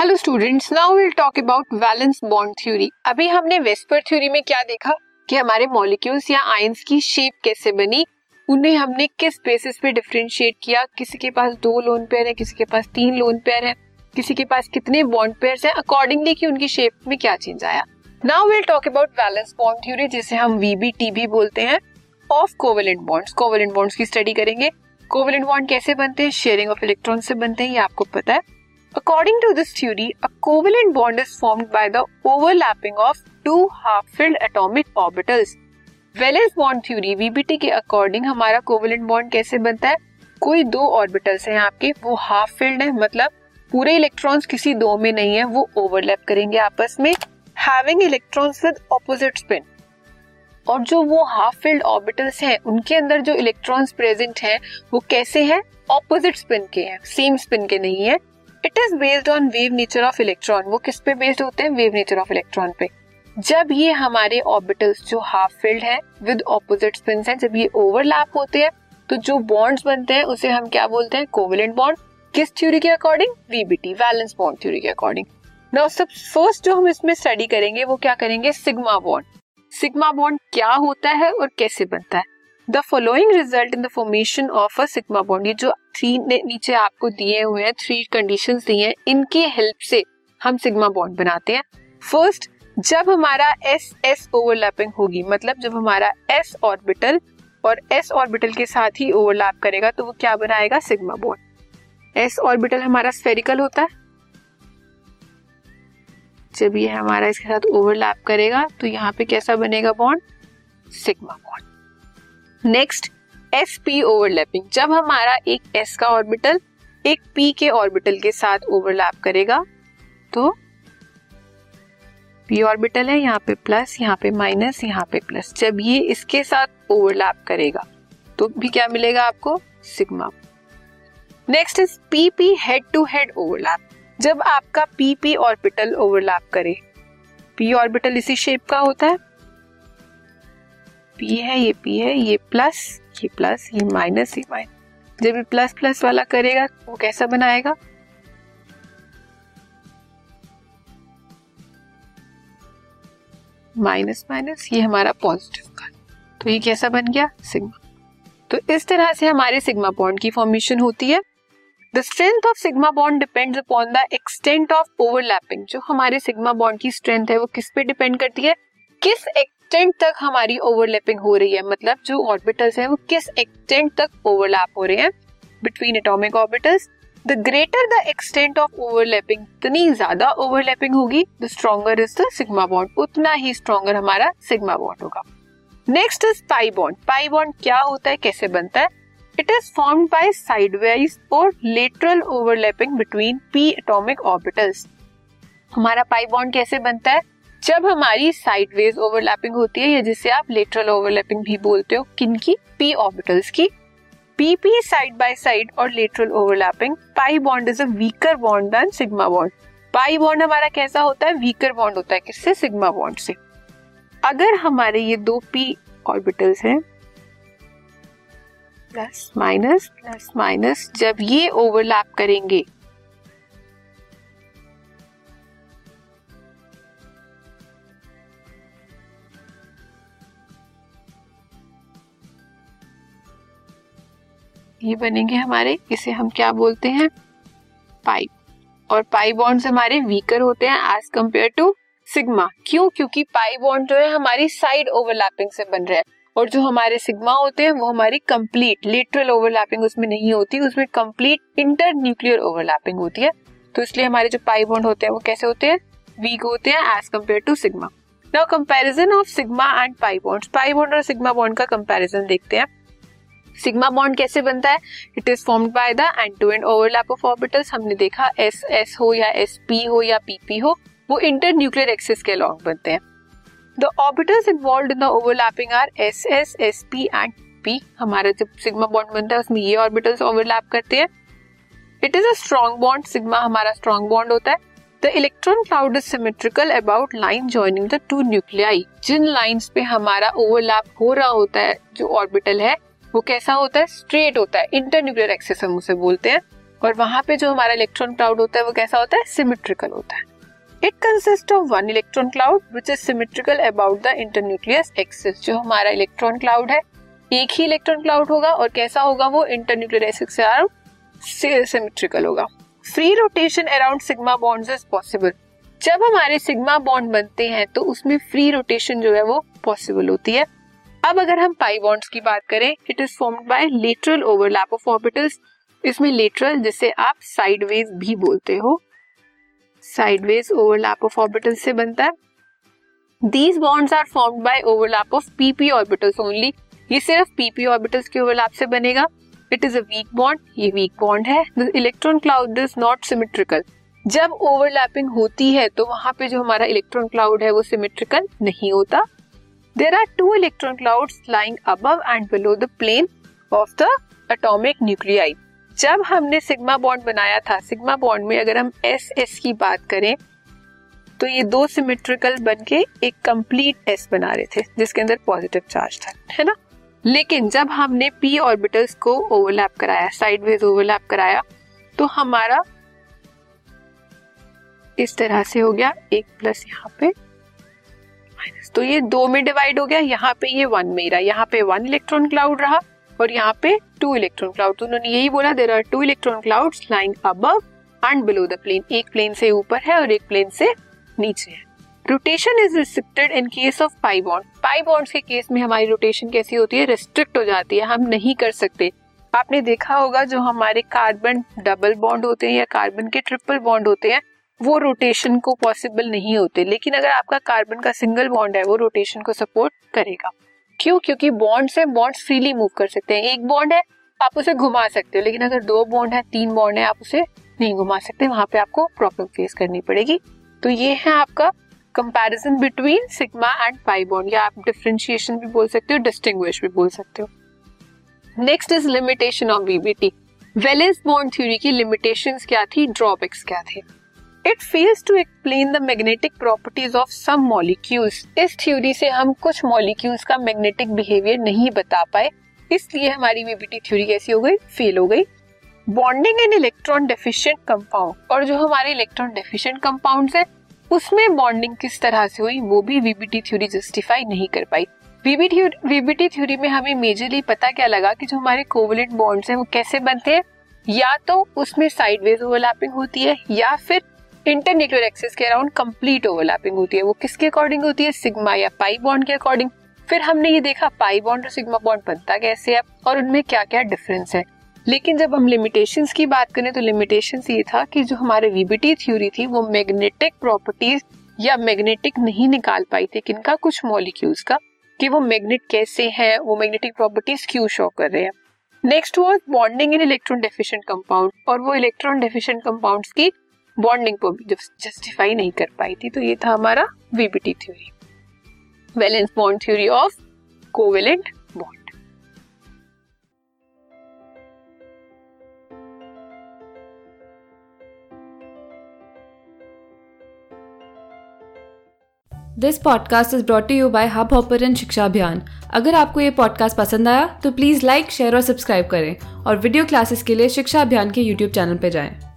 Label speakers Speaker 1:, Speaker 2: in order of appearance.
Speaker 1: Hello students now will talk about valence bond theory अभी हमने VSEPR theory में क्या देखा? कि हमारे मॉलिक्यूल्स या आयंस की शेप कैसे बनी? उन्हें हमने किस बेसिस पे डिफरेंशिएट किया? किसी के पास दो लोन पेयर है, किसी के पास तीन लोन पेयर है, किसी के पास कितने बॉन्ड पेयर है? अकॉर्डिंगली कि उनकी शेप में क्या चेंज आया. Now will talk about valence bond theory जिसे हम वीबीटी भी बोलते हैं. Of covalent bonds covalent bonds की स्टडी करेंगे. कोवेलेंट बॉन्ड कैसे बनते हैं? शेयरिंग ऑफ़ इलेक्ट्रॉन से बनते हैं, ये आपको पता है. According to this theory, a covalent bond is formed by the overlapping of two half-filled atomic orbitals. Valence bond theory VBT के अकॉर्डिंग हमारा कोवेलेंट बॉन्ड कैसे बनता है? कोई दो ऑर्बिटल्स हैं आपके वो हाफ़ फिल्ड है मतलब पूरे इलेक्ट्रॉन्स किसी दो में नहीं है वो ओवरलैप करेंगे आपस में having electrons with opposite spin और जो वो हाफ़ फिल्ड ऑर्बिटल्स हैं उनके अंदर जो इलेक्ट्रॉन्स प्रेजेंट हैं वो कैसे हैं? ऑपोजिट स्पिन के हैं सेम स्पिन के नहीं है it is based on wave nature of electron वो किस पे बेस्ड होते हैं? वेव नेचर ऑफ़ इलेक्ट्रॉन पे. जब ये हमारे ऑर्बिटल्स जो हाफ़ फिल्ड है विद ऑपोजिट स्पिन है, जब ये ओवरलैप होते हैं तो जो बॉन्ड्स बनते हैं, उसे हम क्या बोलते हैं? कोवेलेंट बॉन्ड किस थ्योरी के according VBT valence bond theory के अकॉर्डिंग नाउ सब फ़र्स्ट जो हम इसमें स्टडी करेंगे, वो क्या करेंगे? सिग्मा बॉन्ड सिग्मा बॉन्ड क्या होता है और कैसे बनता है? The following result in the formation of a sigma bond ये जो थ्री ने नीचे आपको दिए हुए हैं थ्री कंडीशन दी हैं, इनकी हेल्प से हम सिग्मा बॉन्ड बनाते हैं। फ़र्स्ट जब हमारा एस एस ओवरलैपिंग होगी मतलब जब हमारा एस ऑर्बिटल और एस ऑर्बिटल के साथ ही ओवरलैप करेगा तो वो क्या बनाएगा? सिग्मा बॉन्ड एस ऑर्बिटल हमारा स्फेरिकल होता है। जब ये हमारा इसके साथ ओवरलैप करेगा तो यहाँ पे कैसा बनेगा bond sigma bond next S P overlapping जब हमारा एक एस का ऑर्बिटल एक पी के ऑर्बिटल के साथ ओवरलैप करेगा तो पी ऑर्बिटल है, यहाँ पे प्लस यहाँ पे माइनस यहाँ पे प्लस जब ये इसके साथ ओवरलैप करेगा तो भी क्या मिलेगा आपको? Sigma next is P P head to head overlap जब आपका पी पी ऑर्बिटल ओवरलैप करे पी ऑर्बिटल इसी शेप का होता है पी है, ये पी है, ये प्लस ये प्लस ये माइनस ये माइनस जब ये प्लस प्लस वाला करेगा, वो कैसा बनाएगा? माइनस माइनस ये हमारा पॉजिटिव का तो ये कैसा बन गया? सिग्मा तो इस तरह से हमारे सिग्मा बॉन्ड की फॉर्मेशन होती है. The strength of sigma bond depends upon the extent of overlapping जो हमारे सिग्मा बॉन्ड की स्ट्रेंथ है, वो किस पे डिपेंड करती है? किस एक्सटेंट तक हमारी ओवरलैपिंग हो रही है। मतलब जो ऑर्बिटल्स हैं, वो किस एक्सटेंट तक ओवरलैप हो रहे हैं between atomic orbitals the greater the extent of overlapping इतनी ज़्यादा ओवरलैपिंग होगी the stronger is the sigma bond उतना ही स्ट्रॉन्गर हमारा सिग्मा बॉन्ड होगा। Next is pi bond pi bond क्या होता है? कैसे बनता है? It is form by sidewise और lateral overlapping between P atomic orbitals हमारा पाई बॉन्ड कैसे बनता है? जब हमारी साइडवेज ओवरलैपिंग होती है या जिसे आप लेटरल ओवरलैपिंग भी बोलते हो किन की पी ऑर्बिटल्स की। P P side by side और lateral overlapping pi bond is a weaker bond than sigma bond pi bond हमारा कैसा होता है? वीकर बॉन्ड होता है किससे? सिग्मा बॉन्ड से। अगर हमारे ये दो पी ऑर्बिटल्स हैं प्लस माइनस प्लस माइनस जब ये ओवरलैप करेंगे ये बनेंगे हमारे, इसे हम क्या बोलते हैं? पाइप और पाई बॉन्ड्स हमारे वीकर होते हैं एज कंपेयर टू सिग्मा क्यों? क्योंकि पाई बॉन्ड जो है हमारी साइड ओवरलैपिंग से बन रहे हैं। और जो हमारे सिग्मा होते हैं, वो हमारी कंप्लीट लिटरल ओवरलैपिंग उसमें नहीं होती, उसमें कंप्लीट इंटर न्यूक्लियर ओवरलैपिंग होती है। तो इसलिए हमारे जो पाई बॉन्ड होते हैं, वो कैसे होते हैं? वीक होते हैं as compare to sigma now comparison of sigma and pi bond pi bond और सिग्मा बॉन्ड का कंपैरिजन देखते हैं। सिग्मा बॉन्ड कैसे बनता है? It is formed by the end to end overlap of orbitals हमने देखा एस एस हो या एस पी हो या पी पी हो, वो इंटर न्यूक्लियर एक्सिस के अलॉन्ग बनते हैं। The orbitals involve in the overlapping are s s s p and p हमारा जब सिग्मा बॉन्ड बनता है, उसमें ये ऑर्बिटल्स ओवरलैप करते हैं। It is a strong bond sigma हमारा स्ट्रॉन्ग बॉन्ड होता है। The electron cloud is symmetrical about line joining the two nuclei Jin lines पे हमारा ओवरलैप हो रहा होता है, जो ऑर्बिटल है वो कैसा होता है? स्ट्रेट होता है. इंटर न्यूक्लियर एक्सिस हम उसे बोलते हैं. और वहाँ पे जो हमारा इलेक्ट्रॉन क्लाउड होता है, वो कैसा होता है? सिमेट्रिकल होता है. It consist of one electron cloud which is symmetrical about the internucleus axis जो हमारा इलेक्ट्रॉन क्लाउड है, एक ही इलेक्ट्रॉन क्लाउड होगा और कैसा होगा वो? इंटरन्यूक्लियर एक्सिस से अराउंड सिमेट्रिकल होगा. Free rotation around sigma bonds is possible जब हमारे सिग्मा बॉन्ड बनते हैं तो उसमें फ्री रोटेशन जो है वो पॉसिबल होती है. अब अगर हम पाई बॉन्ड्स की बात करें it is formed by lateral overlap of orbitals इसमें लेटरल जिसे आप साइडवेज भी बोलते हो साइडवेज ओवरलैप ऑफ़ ऑर्बिटल से बनता है। These bonds are formed by overlap of p p orbitals only ये सिर्फ़ पीपी ऑर्बिटल्स के ओवरलैप से बनेगा। It is a weak bond ये वीक बॉन्ड है। The electron cloud is not symmetrical जब ओवरलैपिंग होती है तो वहाँ पे जो हमारा इलेक्ट्रॉन क्लाउड है, वो सिमेट्रिकल नहीं होता। There are two electron cloud lying above and below the plane of the atomic nuclei जब हमने सिग्मा बॉन्ड बनाया था सिग्मा बॉन्ड में अगर हम एस एस की बात करें तो ये दो सिमेट्रिकल बन के एक कंप्लीट एस बना रहे थे, जिसके अंदर पॉजिटिव चार्ज था, है ना? लेकिन जब हमने पी ऑर्बिटल्स को ओवरलैप कराया साइडवेज ओवरलैप कराया तो हमारा इस तरह से हो गया, एक प्लस यहाँ पे माइनस तो ये दो में डिवाइड हो गया। यहाँ पे ये वन में रहा यहाँ पे वन इलेक्ट्रॉन क्लाउड रहा और यहाँ पे टू इलेक्ट्रॉन क्लाउड तो उन्होंने यही बोला there are two electron cloud lying above and below the plane एक प्लेन से ऊपर है और एक प्लेन से नीचे है। Rotation is restricted in case of pi bond pi bonds के केस में हमारी रोटेशन कैसी होती है? रिस्ट्रिक्ट हो जाती है। हम नहीं कर सकते। आपने देखा होगा, जो हमारे कार्बन डबल बॉन्ड होते हैं या कार्बन के ट्रिपल बॉन्ड होते हैं वो रोटेशन को पॉसिबल नहीं होते। लेकिन अगर आपका कार्बन का सिंगल बॉन्ड है, वो रोटेशन को सपोर्ट करेगा। क्यों? क्योंकि बॉन्ड से बॉन्ड फ्रीली मूव कर सकते हैं। एक बॉन्ड है, आप उसे घुमा सकते हो, लेकिन अगर दो बॉन्ड है, तीन बॉन्ड है, आप उसे नहीं घुमा सकते। वहाँ पे आपको प्रॉब्लम फेस करनी पड़ेगी। तो ये है आपका comparison between sigma and pi bond या आप डिफरेंशिएशन भी बोल सकते हो डिस्टिंग्विश भी बोल सकते हो। Next is limitation of VBT valence bond theory की लिमिटेशंस क्या थी? ड्रॉबैक्स क्या थे? It fails to explain the magnetic properties of some molecules इस थ्योरी से हम कुछ मॉलिक्यूल्स का मैग्नेटिक बिहेवियर नहीं बता पाए। इसलिए हमारी वीबीटी थ्योरी कैसी हो गई फेल हो गई। Bonding in electron deficient compound और जो हमारे इलेक्ट्रॉन डेफिशिएंट कंपाउंड्स है, उसमें बॉन्डिंग किस तरह से हुई, वो भी वीबीटी थ्योरी जस्टिफाई नहीं कर पाई। वीबीटी थ्योरी में हमें मेजरली पता क्या लगा कि जो हमारे कोवलेंट बॉन्ड्स हैं, वो कैसे बनते हैं? या तो उसमें साइडवेज ओवरलैपिंग होती है, या फिर इंटरन्यूक्लियर एक्सिस के अराउंड कंप्लीट ओवरलैपिंग होती है। वो किसके अकॉर्डिंग होती है? सिग्मा या पाई बॉन्ड के अकॉर्डिंग। फिर हमने ये देखा, पाई बॉन्ड और सिग्मा बॉन्ड बनता कैसे है और उनमें क्या क्या डिफरेंस है। लेकिन जब हम लिमिटेशन की बात करें तो लिमिटेशन ये था कि जो हमारे वीबीटी थ्योरी थी, वो मैग्नेटिक प्रॉपर्टीज़ या मैग्नेटिक नहीं निकाल पाई थी किनका कुछ मॉलिक्यूल्स का, कि वो मैग्नेट कैसे हैं, वो मैग्नेटिक प्रॉपर्टीज़ क्यों शो कर रहे हैं। Next was bonding in electron deficient compound और वो इलेक्ट्रॉन डेफिशिएंट कंपाउंड्स की बॉन्डिंग को भी जस्टिफाई नहीं कर पाई थी तो ये था हमारा VBT theory valence bond theory of covalent bond
Speaker 2: this podcast is brought you by Hubhopper Shiksha Abhiyan अगर आपको ये पॉडकास्ट पसंद आया तो प्लीज़ लाइक शेयर और सब्सक्राइब करें और वीडियो क्लासेस के लिए शिक्षा अभियान के यूट्यूब चैनल पर जाएँ।